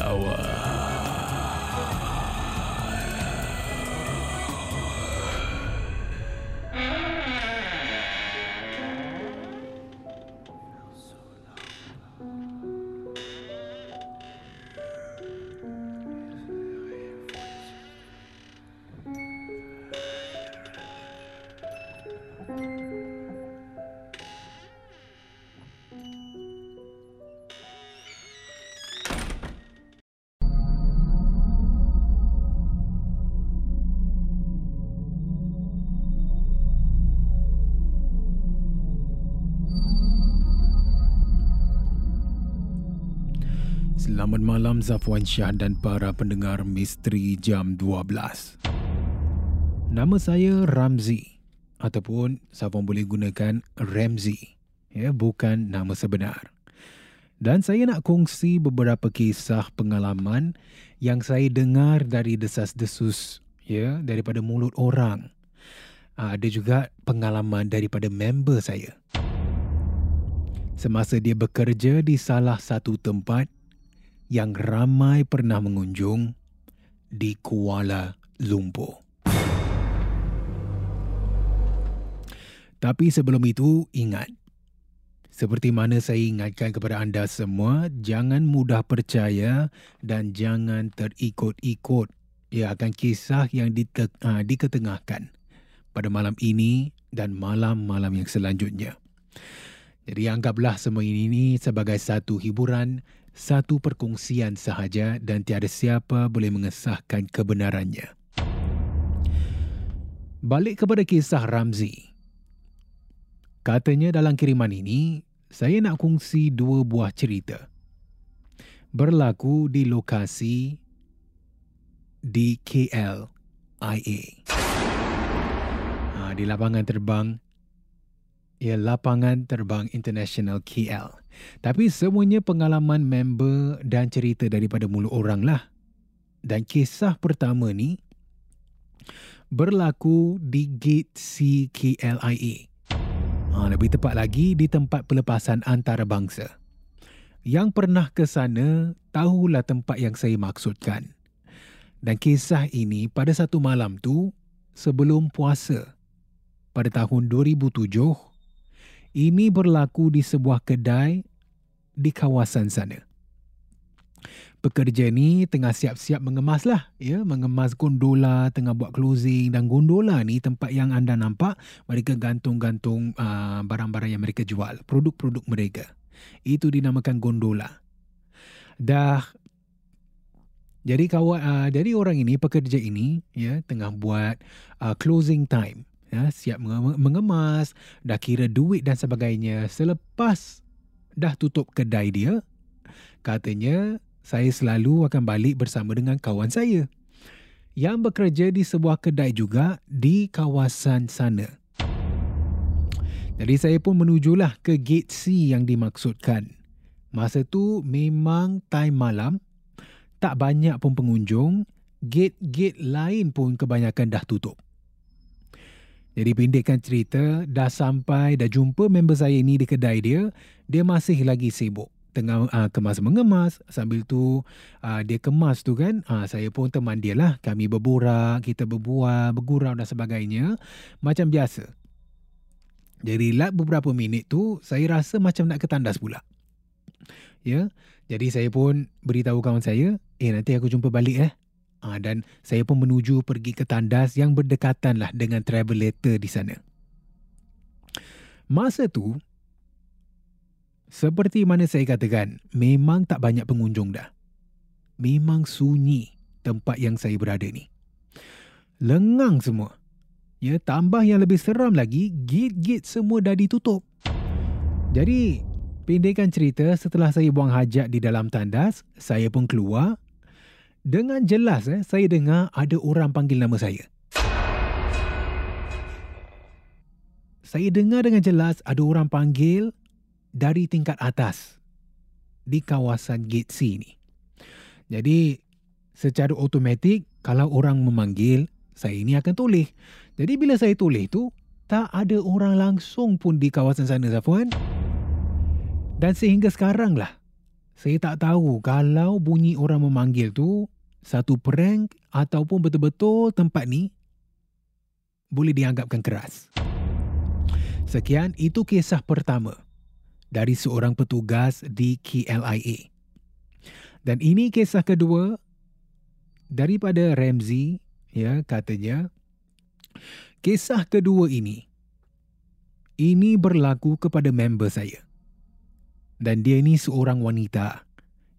lawan. Selamat malam Zafwan Shah dan para pendengar Misteri Jam 12. Nama saya Ramzi ataupun Zafwan boleh gunakan Ramzi. Ya, bukan nama sebenar. Dan saya nak kongsi beberapa kisah pengalaman yang saya dengar dari desas-desus ya daripada mulut orang. Ah, Ada juga pengalaman daripada member saya. Semasa dia bekerja di salah satu tempat yang ramai pernah mengunjung di Kuala Lumpur. Tapi sebelum itu, ingat. Seperti mana saya ingatkan kepada anda semua, jangan mudah percaya dan jangan terikut-ikut ia akan kisah yang dite- uh, diketengahkan pada malam ini dan malam-malam yang selanjutnya. Jadi anggaplah semua ini sebagai satu hiburan satu perkongsian sahaja dan tiada siapa boleh mengesahkan kebenarannya. Balik kepada kisah Ramzi. Katanya dalam kiriman ini, saya nak kongsi dua buah cerita. Berlaku di lokasi di KL, IA. Ha, di lapangan terbang ia lapangan terbang international KL. Tapi semuanya pengalaman member dan cerita daripada mulut orang lah. Dan kisah pertama ni berlaku di Gate C KLIA. Ha, lebih tepat lagi di tempat pelepasan antarabangsa. Yang pernah ke sana tahulah tempat yang saya maksudkan. Dan kisah ini pada satu malam tu sebelum puasa pada tahun 2007 ini berlaku di sebuah kedai di kawasan sana. Pekerja ni tengah siap-siap mengemas lah, ya, mengemas gondola, tengah buat closing dan gondola ni tempat yang anda nampak mereka gantung-gantung uh, barang-barang yang mereka jual, produk-produk mereka. Itu dinamakan gondola. Dah jadi kawan uh, jadi orang ini pekerja ini ya tengah buat uh, closing time ya, siap mengemas, dah kira duit dan sebagainya. Selepas dah tutup kedai dia, katanya saya selalu akan balik bersama dengan kawan saya yang bekerja di sebuah kedai juga di kawasan sana. Jadi saya pun menujulah ke gate C yang dimaksudkan. Masa tu memang time malam, tak banyak pun pengunjung, gate-gate lain pun kebanyakan dah tutup. Jadi pendekkan cerita, dah sampai, dah jumpa member saya ni di kedai dia, dia masih lagi sibuk. Tengah uh, kemas mengemas, sambil tu uh, dia kemas tu kan, uh, saya pun teman dia lah. Kami berborak, kita berbual, bergurau dan sebagainya. Macam biasa. Jadi lat beberapa minit tu, saya rasa macam nak ketandas pula ya. Jadi saya pun beritahu kawan saya, eh nanti aku jumpa balik eh. Ha, dan saya pun menuju pergi ke tandas yang berdekatan lah dengan travel letter di sana. Masa tu, seperti mana saya katakan, memang tak banyak pengunjung dah. Memang sunyi tempat yang saya berada ni. Lengang semua. Ya, tambah yang lebih seram lagi, gate-gate semua dah ditutup. Jadi, Pendekkan cerita, setelah saya buang hajat di dalam tandas, saya pun keluar. Dengan jelas eh, saya dengar ada orang panggil nama saya. Saya dengar dengan jelas ada orang panggil dari tingkat atas di kawasan gate C ni. Jadi secara automatik kalau orang memanggil, saya ini akan tulis. Jadi bila saya tulis tu, tak ada orang langsung pun di kawasan sana Zafuan. Dan sehingga sekarang lah, saya tak tahu kalau bunyi orang memanggil tu satu prank ataupun betul-betul tempat ni boleh dianggapkan keras. Sekian, itu kisah pertama dari seorang petugas di KLIA. Dan ini kisah kedua daripada Ramsey, ya katanya. Kisah kedua ini, ini berlaku kepada member saya dan dia ini seorang wanita.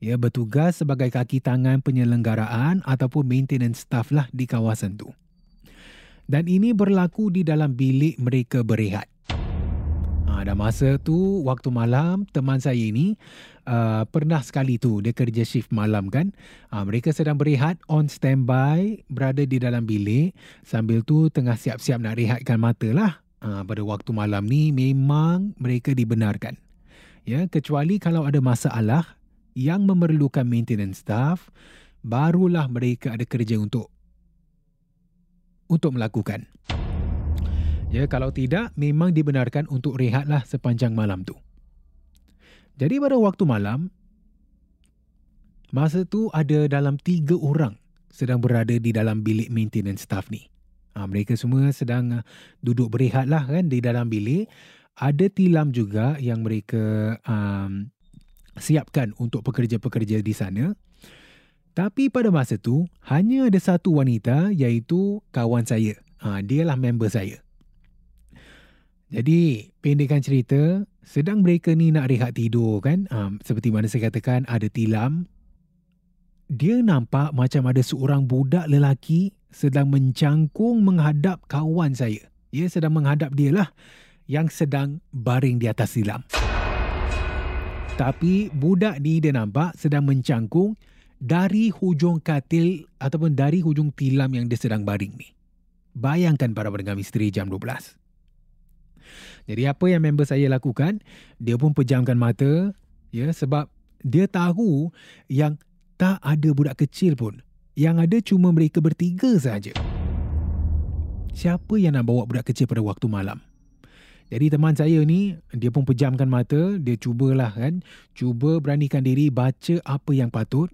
Ia bertugas sebagai kaki tangan penyelenggaraan ataupun maintenance staff lah di kawasan tu. Dan ini berlaku di dalam bilik mereka berehat. Ha, dan masa tu, waktu malam, teman saya ini uh, pernah sekali tu dia kerja shift malam kan. Ha, mereka sedang berehat on standby, berada di dalam bilik. Sambil tu tengah siap-siap nak rehatkan mata lah. Ha, pada waktu malam ni memang mereka dibenarkan ya kecuali kalau ada masalah yang memerlukan maintenance staff barulah mereka ada kerja untuk untuk melakukan. Ya kalau tidak memang dibenarkan untuk rehatlah sepanjang malam tu. Jadi pada waktu malam masa tu ada dalam tiga orang sedang berada di dalam bilik maintenance staff ni. Ha, mereka semua sedang duduk berehatlah kan di dalam bilik ada tilam juga yang mereka um, siapkan untuk pekerja-pekerja di sana. Tapi pada masa tu, hanya ada satu wanita iaitu kawan saya. Ha, dialah member saya. Jadi, pendekkan cerita, sedang mereka ni nak rehat tidur kan. Um, seperti mana saya katakan, ada tilam. Dia nampak macam ada seorang budak lelaki sedang mencangkung menghadap kawan saya. Ia sedang menghadap dia lah yang sedang baring di atas silam. Tapi budak ni dia nampak sedang mencangkung dari hujung katil ataupun dari hujung tilam yang dia sedang baring ni. Bayangkan para pendengar misteri jam 12. Jadi apa yang member saya lakukan, dia pun pejamkan mata ya sebab dia tahu yang tak ada budak kecil pun. Yang ada cuma mereka bertiga saja. Siapa yang nak bawa budak kecil pada waktu malam? Jadi teman saya ni dia pun pejamkan mata, dia cubalah kan, cuba beranikan diri baca apa yang patut.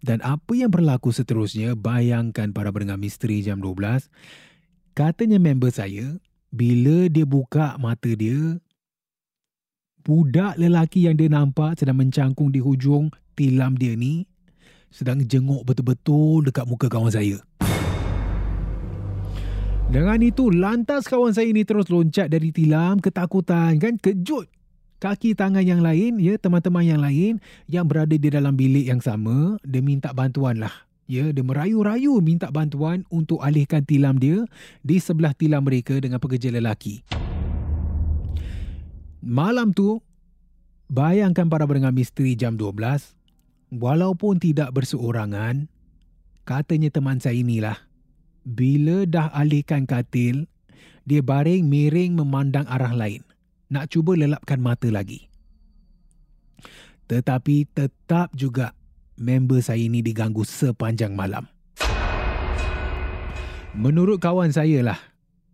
Dan apa yang berlaku seterusnya, bayangkan para pendengar misteri jam 12. Katanya member saya, bila dia buka mata dia, budak lelaki yang dia nampak sedang mencangkung di hujung tilam dia ni, sedang jenguk betul-betul dekat muka kawan saya. Dengan itu, lantas kawan saya ini terus loncat dari tilam, ketakutan kan, kejut. Kaki tangan yang lain, ya teman-teman yang lain yang berada di dalam bilik yang sama, dia minta bantuan lah. Ya, dia merayu-rayu minta bantuan untuk alihkan tilam dia di sebelah tilam mereka dengan pekerja lelaki. Malam tu, bayangkan para pendengar misteri jam 12, walaupun tidak berseorangan, katanya teman saya inilah bila dah alihkan katil Dia baring miring memandang arah lain. Nak cuba lelapkan mata lagi. Tetapi tetap juga member saya ini diganggu sepanjang malam. Menurut kawan saya lah,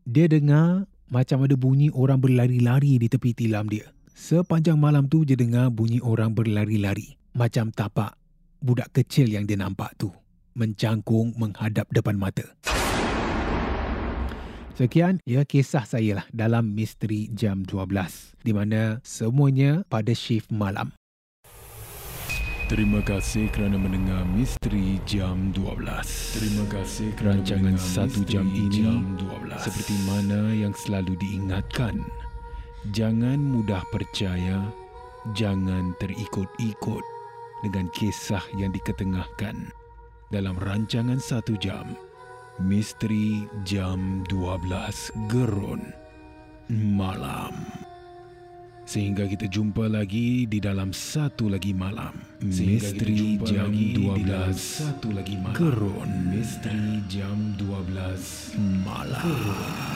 dia dengar macam ada bunyi orang berlari-lari di tepi tilam dia. Sepanjang malam tu dia dengar bunyi orang berlari-lari. Macam tapak budak kecil yang dia nampak tu. Mencangkung menghadap depan mata. Sekian ya kisah saya lah dalam Misteri Jam 12 di mana semuanya pada shift malam. Terima kasih kerana mendengar Misteri Jam 12. Terima kasih kerana rancangan satu jam ini jam 12. seperti mana yang selalu diingatkan. Jangan mudah percaya, jangan terikut-ikut dengan kisah yang diketengahkan dalam rancangan satu jam. Misteri Jam 12 Gerun Malam. Sehingga kita jumpa lagi di dalam satu lagi malam. Misteri jam 12 satu lagi malam. Gerun. Misteri jam 12 malam. Malam.